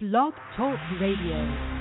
Blog Talk Radio.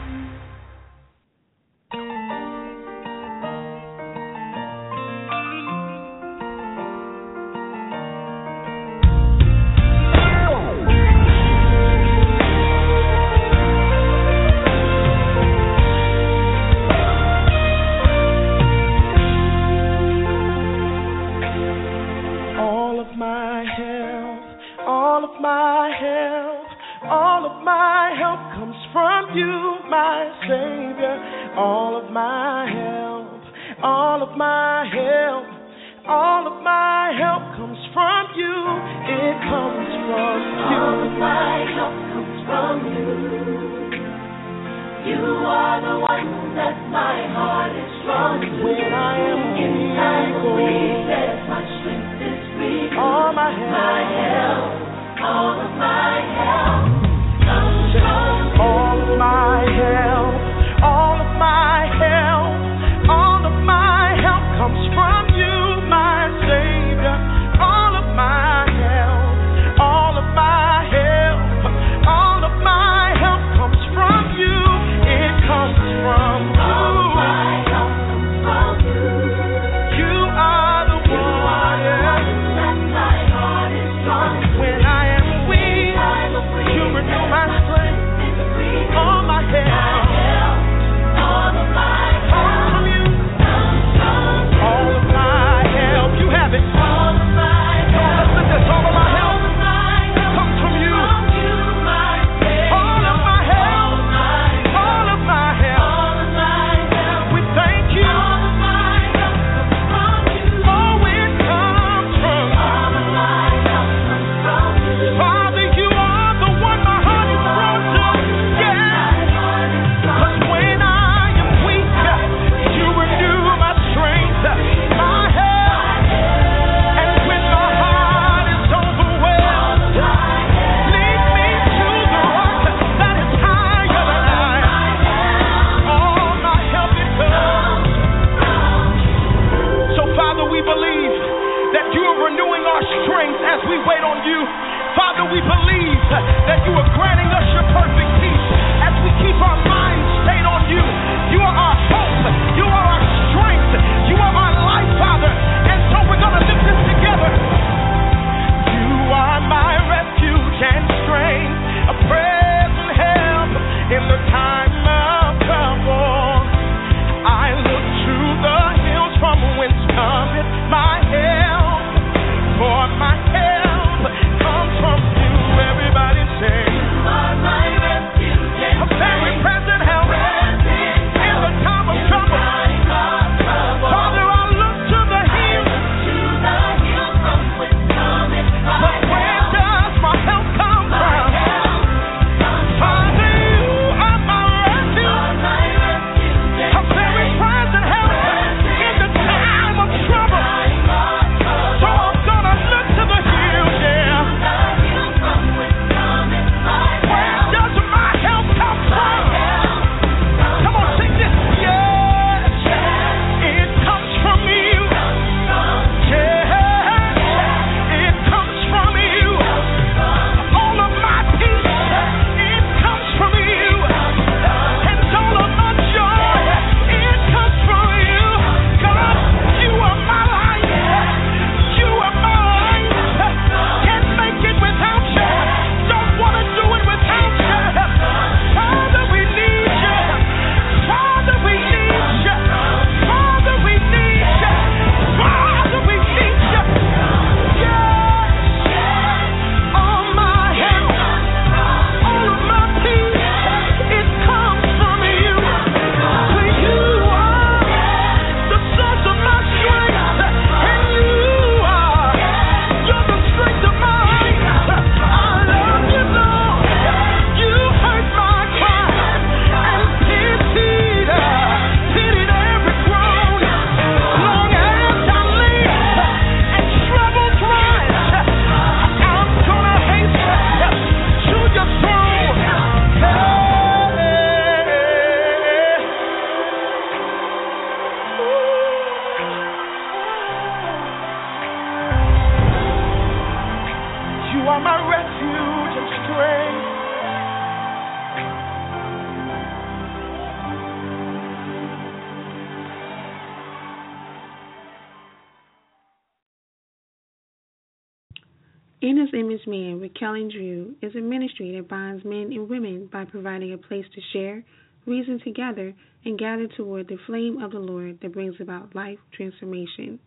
In His Image Man with Kelly Drew is a ministry that binds men and women by providing a place to share, reason together, and gather toward the flame of the Lord that brings about life transformation.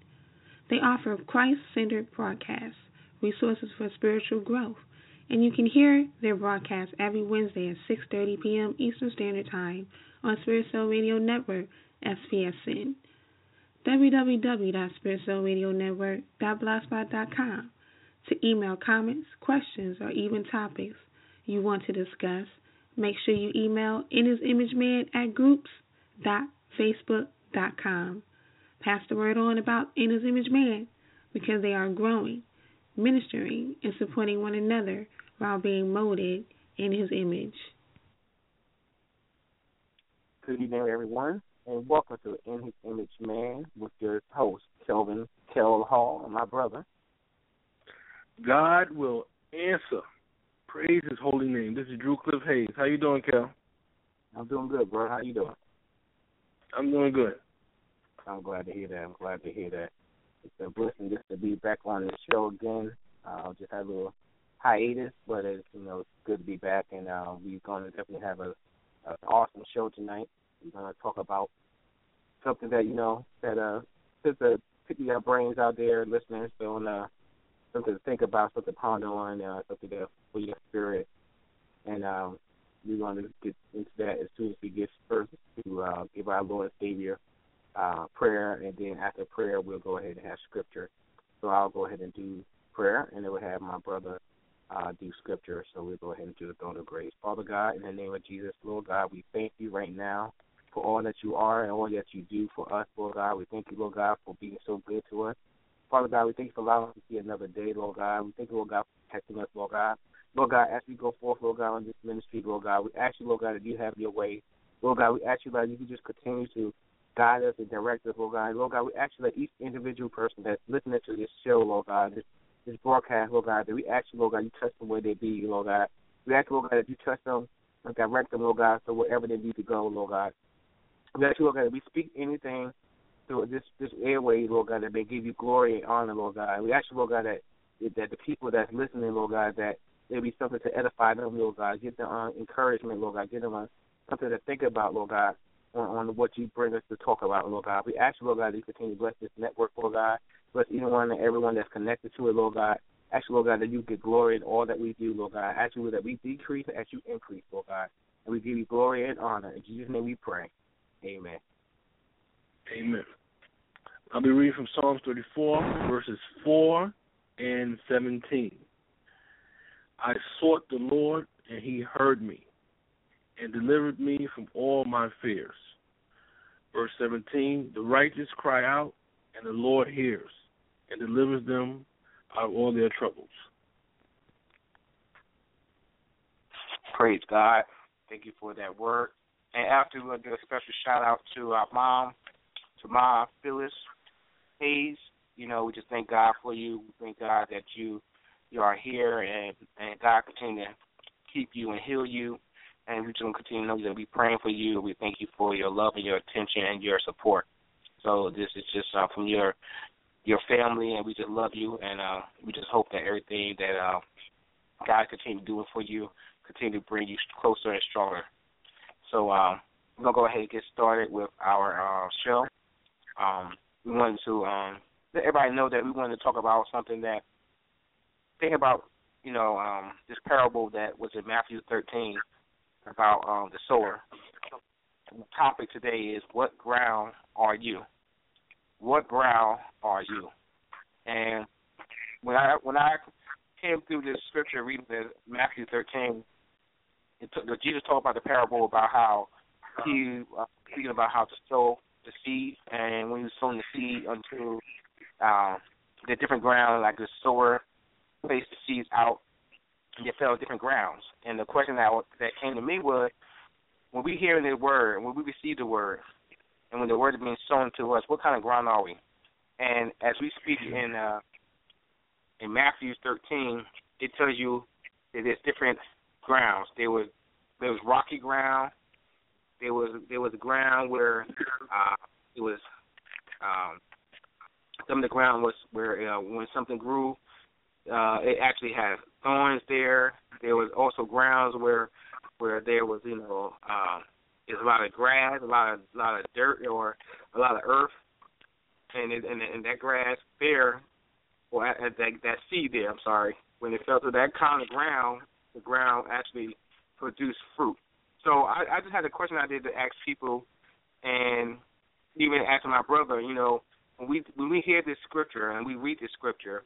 They offer Christ centered broadcasts, resources for spiritual growth, and you can hear their broadcast every Wednesday at 6:30 p.m. Eastern Standard Time on Spirit Cell Radio Network, SPSN. www.spiritcellradionetwork.blogspot.com to email comments, questions, or even topics you want to discuss. Make sure you email in his image man at groups.facebook.com. Pass the word on about in his image man because they are growing, ministering, and supporting one another while being molded in his image. Good evening, everyone, and welcome to In His Image Man with your host, Kelvin Kel Hall, and my brother. God will answer. Praise His holy name. This is Drew Cliff Hayes. How you doing, Kel? I'm doing good, bro. How you doing? I'm doing good. I'm glad to hear that. I'm glad to hear that. It's a blessing just to be back on the show again. I uh, just had a little hiatus, but it's you know it's good to be back, and uh, we're going to definitely have a an awesome show tonight. We're going to talk about something that you know that uh just to pick your brains out there, listeners, so uh, something to think about, something to ponder on, uh, something to for your spirit, and um, we're going to get into that as soon as we get first to uh, give our Lord and Savior uh, prayer, and then after prayer we'll go ahead and have scripture. So I'll go ahead and do prayer, and then we'll have my brother uh, do scripture. So we'll go ahead and do the throne of grace. Father God, in the name of Jesus, Lord God, we thank you right now for all that you are and all that you do for us, Lord God. We thank you, Lord God, for being so good to us. Father God, we thank you for allowing us to see another day, Lord God. We thank you, Lord God, for protecting us, Lord God. Lord God, as we go forth, Lord God, on this ministry, Lord God, we ask you, Lord God, that you have your way. Lord God, we ask you, Lord, you can just continue to guide us and direct us, Lord God. Lord God, we ask you that each individual person that's listening to this show, Lord God, this this broadcast, Lord God, that we ask you, Lord God, you touch them where they be, Lord God. We ask you, Lord God, that you touch them and direct them, Lord God, so wherever they need to go, Lord God. We ask you, Lord God, that we speak anything through this this airway, Lord God, that may give you glory and honor, Lord God. We ask you, Lord God, that that the people that's listening, Lord God, that there be something to edify them, Lord God. Give them uh, encouragement, Lord God. Give them uh, something to think about, Lord God, on, on what you bring us to talk about, Lord God. We ask you, Lord God, that you continue to bless this network, Lord God. Bless anyone and everyone that's connected to it, Lord God. Ask you, Lord God, that you get glory in all that we do, Lord God. Ask you that we decrease as you increase, Lord God. And we give you glory and honor. In Jesus' name we pray. Amen. Amen. I'll be reading from Psalms 34, verses 4 and 17. I sought the Lord, and he heard me, and delivered me from all my fears. Verse 17 The righteous cry out, and the Lord hears, and delivers them out of all their troubles. Praise God. Thank you for that word. And after we'll give a special shout out to our mom, to Ma Phyllis Hayes. You know, we just thank God for you. We thank God that you you are here and and God continue to keep you and heal you. And we just going to continue to know that we praying for you. We thank you for your love and your attention and your support. So this is just uh, from your your family, and we just love you, and uh, we just hope that everything that uh, God continue doing for you continue to bring you closer and stronger. So um, we're gonna go ahead and get started with our uh, show. Um, we wanted to um, let everybody know that we wanted to talk about something that think about, you know, um, this parable that was in Matthew 13 about um, the sower. The topic today is what ground are you? What ground are you? And when I when I came through this scripture reading the Matthew 13, it took, Jesus talked about the parable about how he uh, speaking about how to sow the seed, and when he was sowing the seed unto uh, the different ground, like the sower placed the seeds out, and they fell on different grounds. And the question that that came to me was, when we hear the word, when we receive the word, and when the word is being sown to us, what kind of ground are we? And as we speak in uh, in Matthew 13, it tells you that there's different grounds. There was there was rocky ground. There was there was ground where uh, it was um, some of the ground was where uh, when something grew, Uh, it actually had thorns there. There was also grounds where where there was you know um, there's a lot of grass, a lot of a lot of dirt or a lot of earth, and it, and, and that grass there, or at, at that that seed there, I'm sorry, when it fell to that kind of ground, the ground actually produced fruit. So I, I just had a question I did to ask people, and even asking my brother, you know, when we when we hear this scripture and we read this scripture,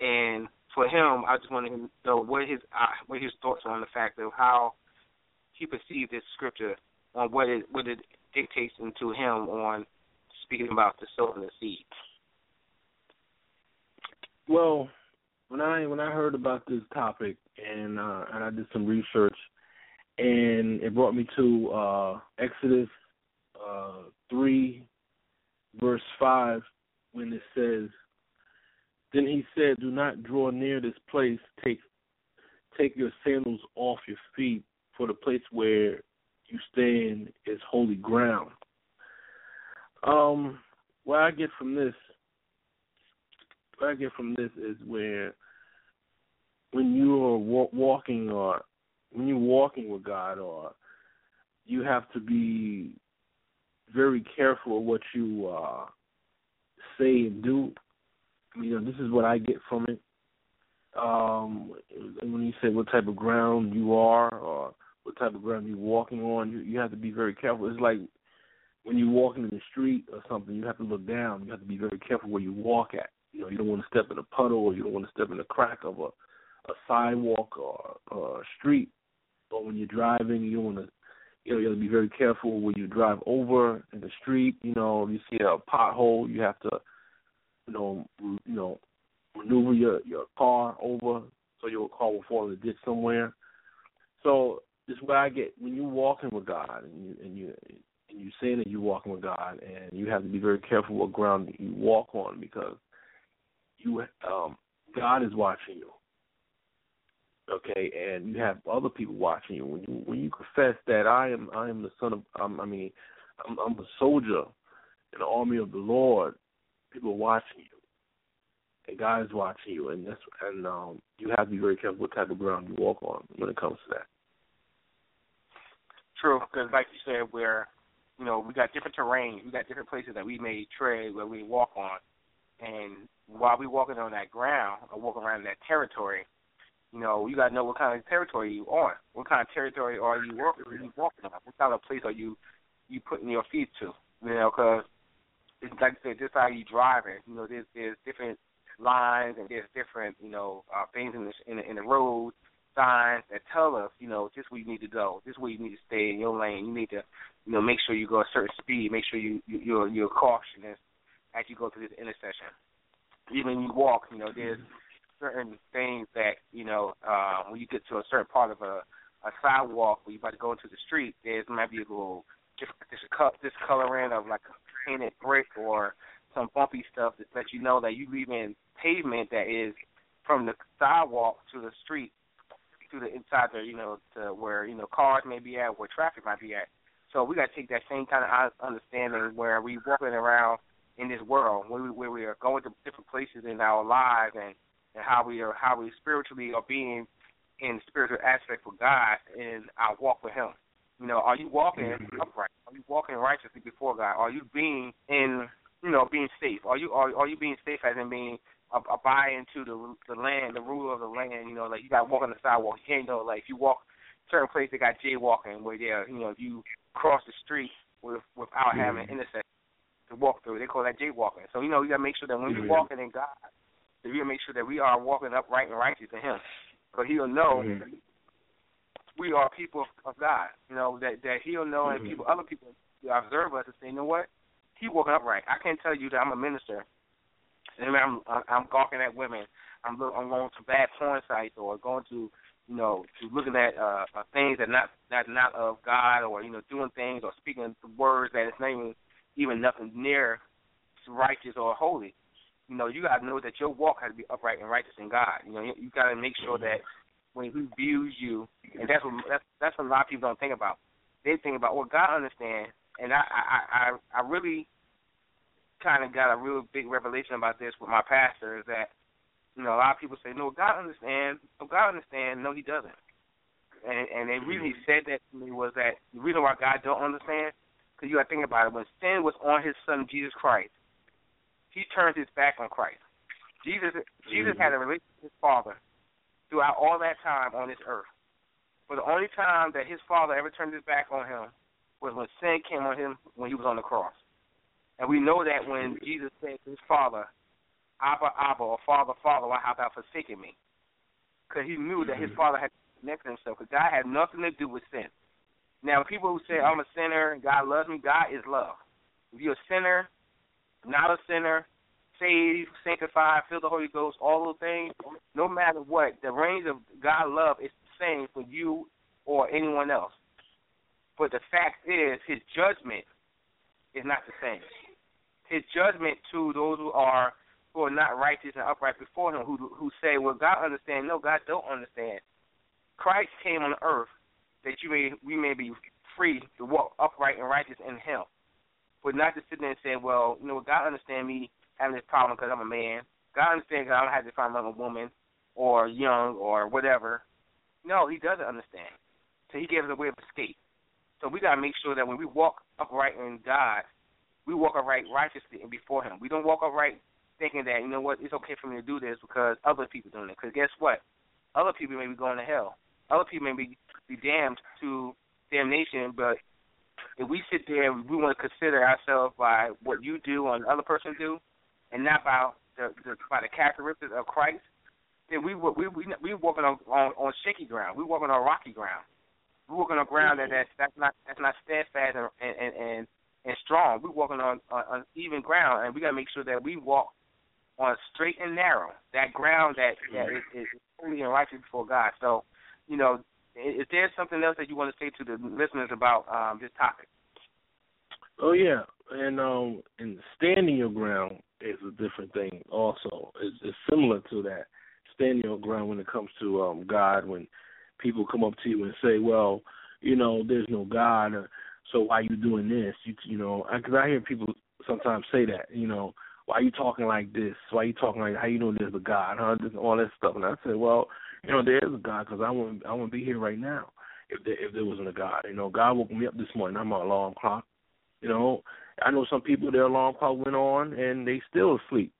and for him, I just wanted to know what his uh, what his thoughts on the fact of how he perceived this scripture on what it what it dictates into him on speaking about the sowing the seed. Well, when I when I heard about this topic and uh, and I did some research, and it brought me to uh, Exodus uh, three, verse five, when it says, "Then he said, Do not draw near this place. Take take your sandals off your feet, for the place where you stand is holy ground." Um, what I get from this, what I get from this is where when you are wa- walking or when you're walking with God or you have to be very careful of what you uh say and do. You know, this is what I get from it. Um when you say what type of ground you are or what type of ground you're walking on, you, you have to be very careful. It's like when you're walking in the street or something, you have to look down. You have to be very careful where you walk at. You know, you don't want to step in a puddle or you don't want to step in a crack of a a sidewalk or, or a street, or when you're driving, you want to, you know, you have to be very careful when you drive over in the street. You know, you see a pothole, you have to, you know, you know, maneuver your your car over so your car will fall in the ditch somewhere. So this is what I get when you're walking with God and you and you and you saying that you're walking with God and you have to be very careful what ground you walk on because you um God is watching you okay, and you have other people watching you. When you when you confess that I am I am the son of um, I mean I'm, I'm a soldier in the army of the Lord, people are watching you, and God is watching you, and that's and um, you have to be very careful what type of ground you walk on when it comes to that. True, because like you said, where you know we got different terrain, we got different places that we may tread where we walk on, and while we walking on that ground or walking around that territory, you know, you gotta know what kind of territory you on. What kind of territory are you walking? You walking on? What kind of place are you you putting your feet to? You know, because like I said, just how you driving. You know, there's there's different lines and there's different you know uh, things in the in the, in the road signs that tell us you know just where you need to go, just where you need to stay in your lane. You need to you know make sure you go a certain speed. Make sure you, you you're you're cautious as you go through this intersection. Even when you walk, you know, there's certain things that you know uh, when you get to a certain part of a a sidewalk where you about to go into the street, there's might be a little just this discoloring of like a painted brick or some bumpy stuff that lets you know that you leaving pavement that is from the sidewalk to the street to the inside the you know to where you know cars may be at, where traffic might be at. So we got to take that same kind of understanding where we walking around in this world, where we, where we are going to different places in our lives and and how we are how we spiritually are being in spiritual aspect for God in our walk with Him. You know, are you walking mm-hmm. upright? Are you walking righteously before God? Are you being in you know being safe? Are you are are you being safe as in being abiding to the the land, the rule of the land? You know, like you got to walk on the sidewalk. You can't know like if you walk certain places they got jaywalking where they you know if you cross the street with without mm-hmm. having an intersection to walk through, they call that jaywalking. So you know you got to make sure that when mm-hmm. you're walking in God, that we make sure that we are walking upright and righteous in Him, so He'll know mm-hmm. we are people of God. You know that that He'll know, mm-hmm. and people, other people observe us and say, you know what, He walking upright. I can't tell you that I'm a minister, and I'm I'm gawking at women. I'm look, I'm going to bad porn sites or going to you know, to looking at uh, uh things that not that not of God, or you know, doing things or speaking words that is not even even nothing near righteous or holy you know, you got to know that your walk has to be upright and righteous in God. You know, you, you got to make sure that when He views you, and that's what that's that's what a lot of people don't think about. They think about what God understands, and I I I, I really kind of got a real big revelation about this with my pastor is that You know, a lot of people say, "No, God understands." No, God understands. No, He doesn't. And and the reason He said that to me was that the reason why God don't understand, because you got to think about it. When sin was on His Son Jesus Christ, He turned His back on Christ. Jesus Jesus had mm-hmm. a relationship with His Father throughout all that time on this earth. But the only time that His Father ever turned His back on Him was when sin came on Him when He was on the cross. And we know that when mm-hmm. Jesus said to His Father, Abba, Abba, or Father, Father, why have thou forsaken me? Because he knew that his mm-hmm. father had connected himself. Because God had nothing to do with sin. Now, people who say, I'm a sinner and God loves me, God is love. If you're a sinner, not a sinner, saved, sanctified, filled the Holy Ghost, all those things, no matter what, the range of God's love is the same for you or anyone else. But the fact is, his judgment is not the same. His judgment to those who are who are not righteous and upright before him, who who say, Well God understand. No, God don't understand. Christ came on the earth that you may we may be free to walk upright and righteous in him. But not to sit there and say, Well, you know, God understand me having this problem because I'm a man. God understands because I don't have to find another woman or young or whatever. No, he doesn't understand. So he gave us a way of escape. So we gotta make sure that when we walk upright in God, we walk upright righteously and before him. We don't walk upright thinking that you know what it's okay for me to do this because other people doing it. Because guess what? Other people may be going to hell. Other people may be be damned to damnation. But if we sit there and we want to consider ourselves by what you do or other person do, and not by the, the by the characteristics of Christ, then we we we we walking on, on on shaky ground. We walking on rocky ground. We walking on ground that that's that's not that's not steadfast and and and, and strong. We walking on, on on even ground, and we got to make sure that we walk on straight and narrow, that ground that that is, is holy and righteous before God. So, you know, is there something else that you want to say to the listeners about um, this topic? Oh yeah, and um, and standing your ground is a different thing. Also, it's, it's similar to that standing your ground when it comes to um God. When people come up to you and say, "Well, you know, there's no God," or, so why are you doing this? You you know, because I, I hear people sometimes say that. You know, why are you talking like this? Why are you talking like how you know there's a God, huh? All that stuff. And I said, well, you know, there is a God because I wouldn't I wouldn't be here right now if there if there wasn't a God. You know, God woke me up this morning. I'm on alarm clock. You know, I know some people their alarm clock went on and they still asleep.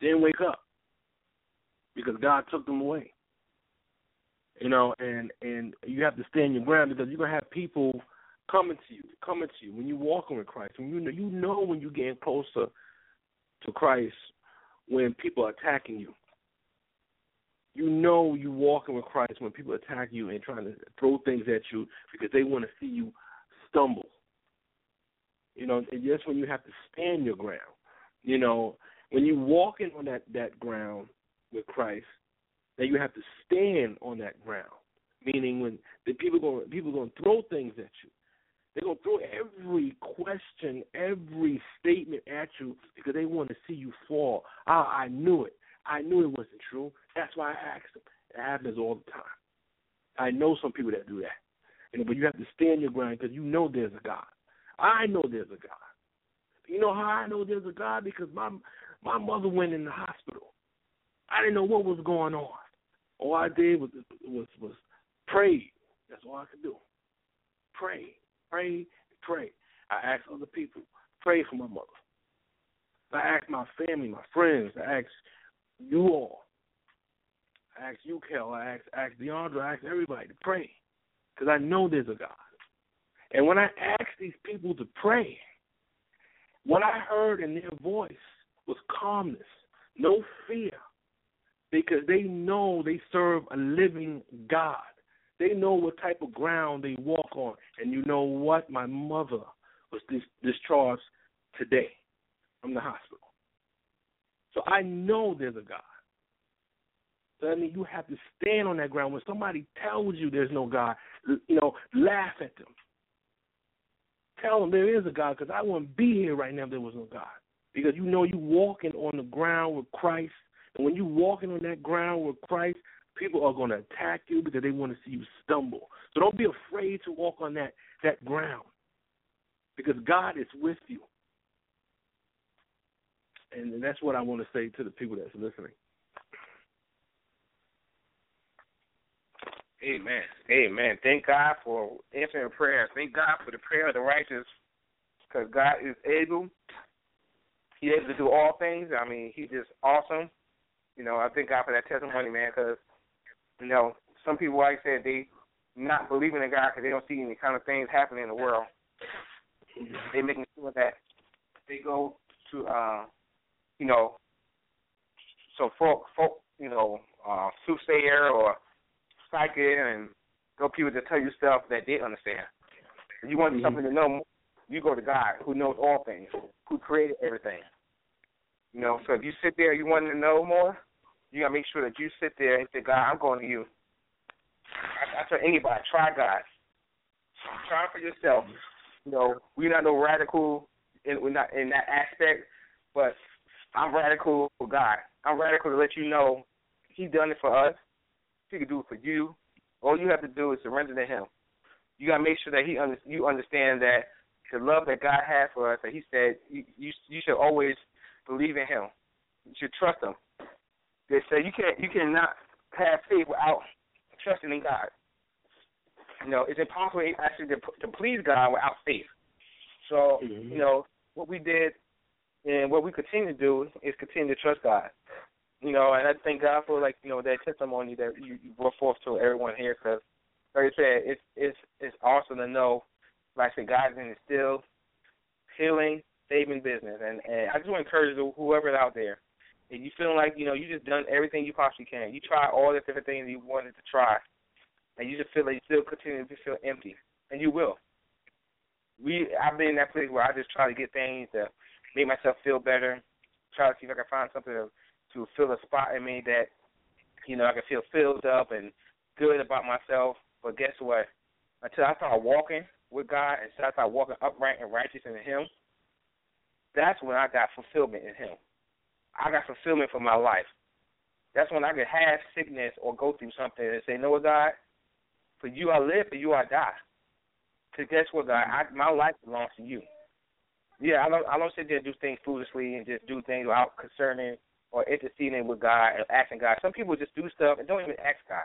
Didn't wake up because God took them away. You know, and and you have to stand your ground because you're gonna have people coming to you, coming to you when you're walking with Christ. When you know you know when you're getting closer to Christ when people are attacking you. You know you walking with Christ when people attack you and trying to throw things at you because they want to see you stumble. You know, and just when you have to stand your ground. You know, when you're walking on that, that ground with Christ, then you have to stand on that ground. Meaning when the people going people going to throw things at you, they're going to throw every question, every statement at you because they want to see you fall. Oh, I knew it. I knew it wasn't true. That's why I asked them. It happens all the time. I know some people that do that. You know, but you have to stand your ground because you know there's a God. I know there's a God. You know how I know there's a God? Because my my mother went in the hospital. I didn't know what was going on. All I did was was was pray. That's all I could do. Pray. Pray, pray. I asked other people, pray for my mother. I asked my family, my friends. I ask you all. I ask you, Kel. I ask, ask DeAndre. I ask everybody to pray because I know there's a God. And when I ask these people to pray, what I heard in their voice was calmness, no fear, because they know they serve a living God. They know what type of ground they walk on. And you know what? My mother was dis- discharged today from the hospital. So I know there's a God. So I mean, you have to stand on that ground. When somebody tells you there's no God, you know, laugh at them. Tell them there is a God because I wouldn't be here right now if there was no God. Because you know you walking on the ground with Christ. And when you walking on that ground with Christ, people are going to attack you because they want to see you stumble. So don't be afraid to walk on that that ground because God is with you and that's what I want to say to the people that's listening. Amen. Amen. Thank God for answering prayers. Thank God for the prayer of the righteous, because God is able. He's able to do all things. I mean, He's just awesome. You know, I thank God for that testimony, man, because you know some people, like I said, they not believing in God because they don't see any kind of things happening in the world. They making sure that they go to uh, you know, some folk, folk, you know, uh, soothsayer or psychic and go people to tell you stuff that they understand. If you want mm-hmm. something to know, you go to God who knows all things, who created everything. You know, so if you sit there, you want to know more, you gotta make sure that you sit there and say, God, I'm going to you. I, I tell anybody, try God. Try for yourself. You know, we're not no radical, in, we're not in that aspect, but I'm radical for God. I'm radical to let you know He done it for us. He can do it for you. All you have to do is surrender to Him. You gotta make sure that He under, you understand that the love that God has for us. That He said you you, you should always believe in Him. You should trust Him. They say you can't you cannot have faith without trusting in God. You know, it's impossible actually to, to please God without faith. So, mm-hmm. you know, what we did and what we continue to do is continue to trust God. You know, and I thank God for like you know that testimony that you, brought forth to everyone here because, like I said, it's it's it's awesome to know, like I said, God's in still healing, saving business, and and I just want to encourage whoever's out there and you feeling like you know you just done everything you possibly can. You try all the different things you wanted to try, and you just feel like you still continue to feel empty, and you will. We I've been in that place where I just try to get things to make myself feel better, try to see if I can find something to, to fill a spot in me that you know I can feel filled up and good about myself. But guess what? Until I start walking with God and start walking upright and righteous in Him, that's when I got fulfillment in Him. I got fulfillment for my life. That's when I could have sickness or go through something and say, "No, God, for you I live, for you I die." Because guess what, God, I, my life belongs to you. Yeah, I don't I don't sit there and do things foolishly and just do things without concerning or interceding with God and asking God. Some people just do stuff and don't even ask God.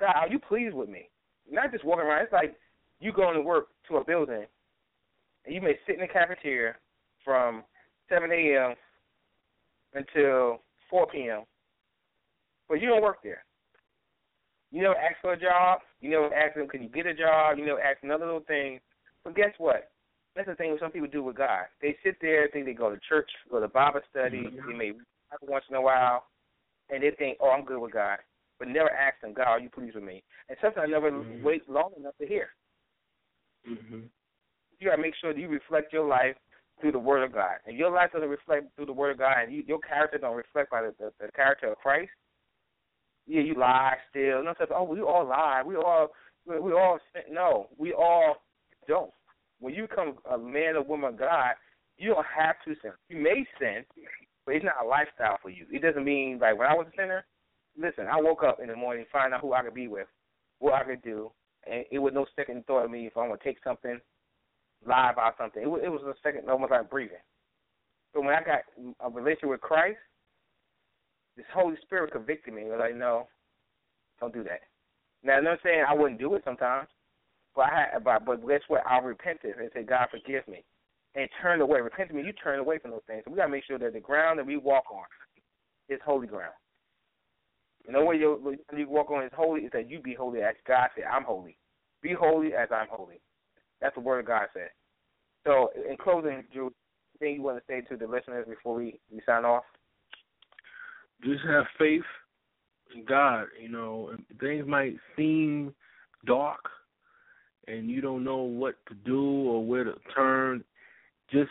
God, are you pleased with me? Not just walking around. It's like you going to work to a building and you may sit in the cafeteria from 7 a.m until 4 p.m. But you don't work there. You never ask for a job. You never ask them, can you get a job? You never ask another little thing. But guess what? That's the thing some people do with God. They sit there, think they go to church, go to Bible study, mm-hmm. they may once in a while, and they think, oh, I'm good with God. But never ask them, God, are you pleased with me? And sometimes I never mm-hmm. wait long enough to hear. Mm-hmm. You got to make sure that you reflect your life through the Word of God. and your life doesn't reflect through the Word of God, and you, your character don't reflect by the, the, the character of Christ, yeah, you lie, steal. No, oh, we all lie. We all, we, we all. No, we all don't. When you become a man or woman of God, you don't have to sin. You may sin, but it's not a lifestyle for you. It doesn't mean like when I was a sinner. Listen, I woke up in the morning, find out who I could be with, what I could do, and it was no second thought of me if I want to take something lie about something. It was, it was a second, almost like breathing. So when I got a relationship with Christ, this Holy Spirit convicted me. It was like, no, don't do that. Now, I'm not saying I wouldn't do it sometimes, but I had, but, but guess what? I repented and said, God, forgive me, and turn away. Repent to me, you turn away from those things. So we gotta make sure that the ground that we walk on is holy ground. You know what you, you walk on is holy is that you be holy as God said, I'm holy. Be holy as I'm holy. That's the word of God said. So, in closing, Drew, anything you want to say to the listeners before we, we sign off? Just have faith in God. You know, things might seem dark, and you don't know what to do or where to turn. Just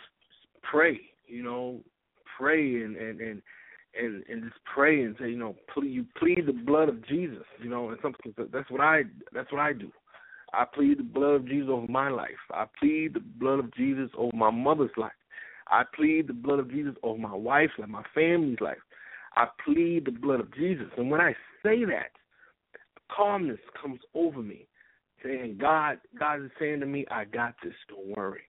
pray. You know, pray and and and and, and just pray and say, you know, please, you plead the blood of Jesus. You know, and something that's what I that's what I do. I plead the blood of Jesus over my life. I plead the blood of Jesus over my mother's life. I plead the blood of Jesus over my wife's life, my family's life. I plead the blood of Jesus. And when I say that, calmness comes over me, saying, God, God is saying to me, I got this, don't worry.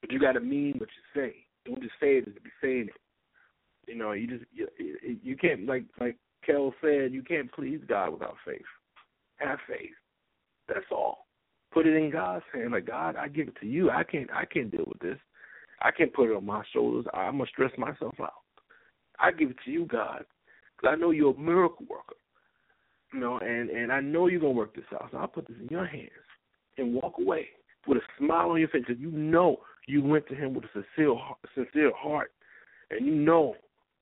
But you got to mean what you say. Don't just say it just be saying it. You know, you just you, you can't like like Kel said, you can't please God without faith. Have faith. That's all. Put it in God's hand. Like God, I give it to you. I can't. I can't deal with this. I can't put it on my shoulders. I'm gonna stress myself out. I give it to you, God, because I know you're a miracle worker. You know, and and I know you're gonna work this out. So I'll put this in your hands and walk away with a smile on your face because you know you went to Him with a sincere sincere heart, and you know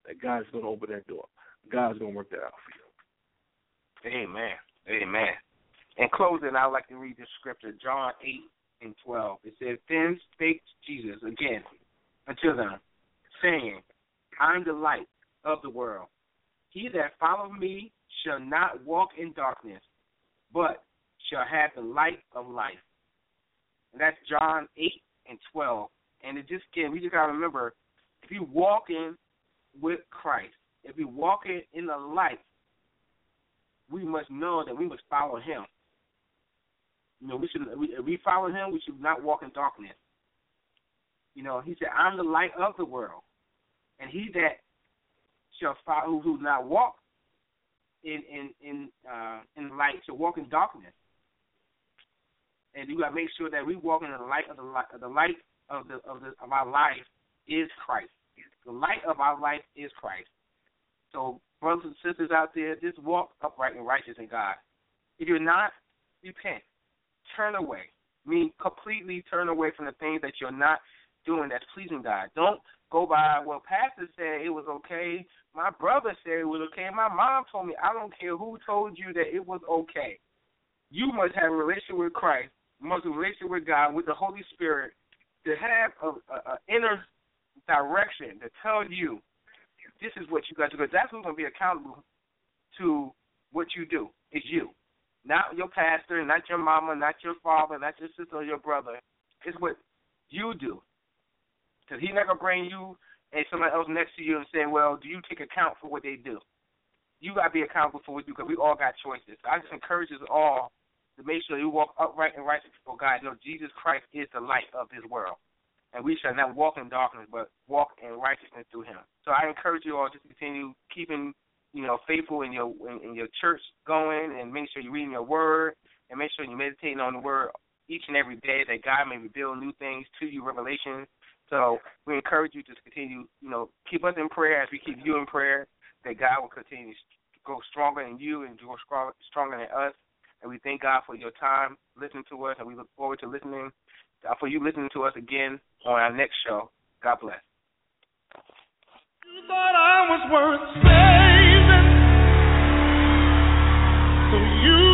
that God's gonna open that door. God's gonna work that out for you. Amen. Amen. In closing, I'd like to read this scripture, John 8 and 12. It says, Then spake Jesus again unto them, saying, I am the light of the world. He that followeth me shall not walk in darkness, but shall have the light of life. And that's John 8 and 12. And it just, again, we just got to remember, if you walk in with Christ, if you walk in, in the light, we must know that we must follow him. You know, we should if we follow him, we should not walk in darkness. You know, he said, "I'm the light of the world, and he that shall follow who not walk in in in uh, in light shall walk in darkness." And you got to make sure that we walk in the light of the light of the light of the of the of our life is Christ. The light of our life is Christ. So, brothers and sisters out there, just walk upright and righteous in God. If you're not, repent turn away. I mean, completely turn away from the things that you're not doing that's pleasing God. Don't go by, well, Pastor said it was okay. My brother said it was okay. My mom told me. I don't care who told you that it was okay. You must have a relationship with Christ. Must have a relationship with God, with the Holy Spirit, to have a, a, a inner direction to tell you this is what you got to do. That's who's going to be accountable to what you do. Is you. Not your pastor, not your mama, not your father, not your sister or your brother. It's what you do. Because he's not going to bring you and somebody else next to you and say, well, do you take account for what they do? You got to be accountable for what you do because we all got choices. So I just encourage us all to make sure you walk upright and righteous before God. Know, Jesus Christ is the light of this world. And we shall not walk in darkness, but walk in righteousness through him. So I encourage you all to continue keeping you know, faithful in your in, in your church going, and make sure you're reading your word, and make sure you're meditating on the word each and every day that God may reveal new things to you, revelation. So we encourage you to continue, you know, keep us in prayer as we keep you in prayer, that God will continue to go stronger in you and go stronger than us. And we thank God for your time listening to us, and we look forward to listening uh, for you listening to us again on our next show. God bless. You thought I was worth saving, so you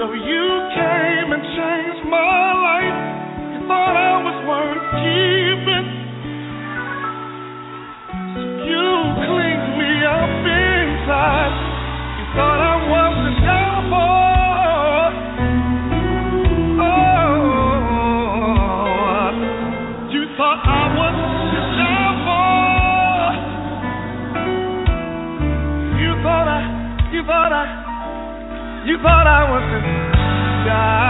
So you came and changed my life. Thought I was the guy.